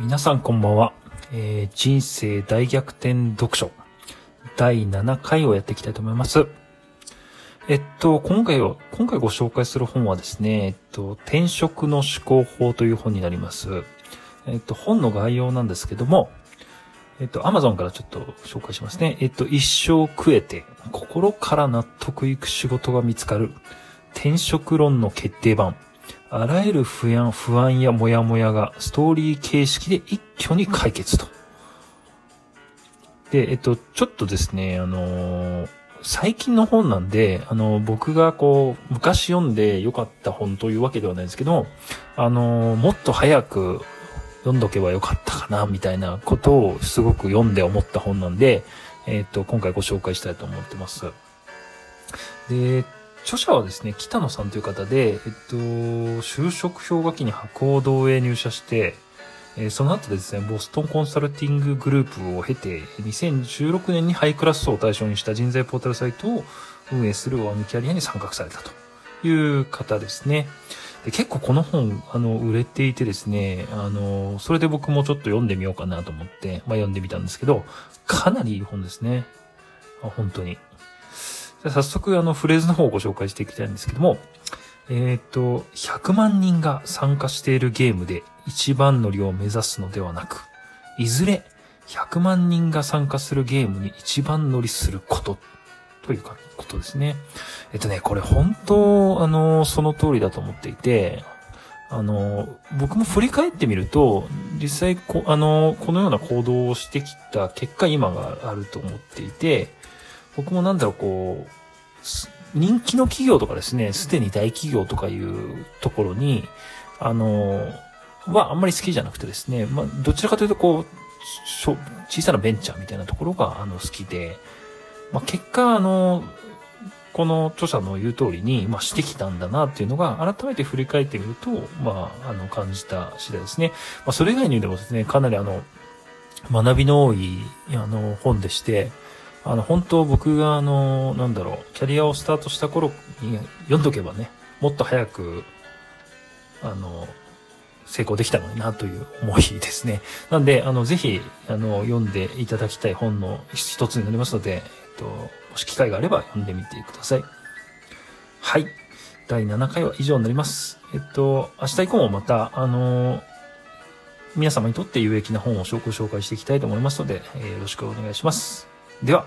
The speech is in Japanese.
皆さんこんばんは。えー、人生大逆転読書第7回をやっていきたいと思います。えっと、今回は、今回ご紹介する本はですね、えっと、転職の思考法という本になります。えっと、本の概要なんですけども、えっと、アマゾンからちょっと紹介しますね。えっと、一生食えて、心から納得いく仕事が見つかる、転職論の決定版。あらゆる不安、不安やモヤモヤがストーリー形式で一挙に解決と。で、えっと、ちょっとですね、あのー、最近の本なんで、あのー、僕がこう、昔読んで良かった本というわけではないですけど、あのー、もっと早く読んどけばよかったかな、みたいなことをすごく読んで思った本なんで、えっと、今回ご紹介したいと思ってます。で、著者はですね、北野さんという方で、えっと、就職氷河期に博報堂へ入社して、えー、その後ですね、ボストンコンサルティンググループを経て、2016年にハイクラス層を対象にした人材ポータルサイトを運営するワンキャリアに参画されたという方ですね。で結構この本、あの、売れていてですね、あの、それで僕もちょっと読んでみようかなと思って、まあ読んでみたんですけど、かなりいい本ですね。本当に。じゃ早速あのフレーズの方をご紹介していきたいんですけども、えっ、と、100万人が参加しているゲームで一番乗りを目指すのではなく、いずれ100万人が参加するゲームに一番乗りすることというか、ことですね。えっとね、これ本当、あの、その通りだと思っていて、あの、僕も振り返ってみると、実際こ、あの、このような行動をしてきた結果今があると思っていて、僕もなんだろう、こう、人気の企業とかですね、すでに大企業とかいうところに、あの、はあんまり好きじゃなくてですね、まあ、どちらかというとこう、小さなベンチャーみたいなところが、あの、好きで、まあ、結果、あの、この著者の言う通りに、まあ、してきたんだなっていうのが、改めて振り返ってみると、まあ、あの、感じた次第ですね。まあ、それ以外にでもですね、かなりあの、学びの多い、あの、本でして、あの、本当僕があの、なんだろう、キャリアをスタートした頃に読んどけばね、もっと早く、あの、成功できたのになという思いですね。なんで、あの、ぜひ、あの、読んでいただきたい本の一つになりますので、えっと、もし機会があれば読んでみてください。はい。第7回は以上になります。えっと、明日以降もまた、あの、皆様にとって有益な本をご紹介していきたいと思いますので、えー、よろしくお願いします。では、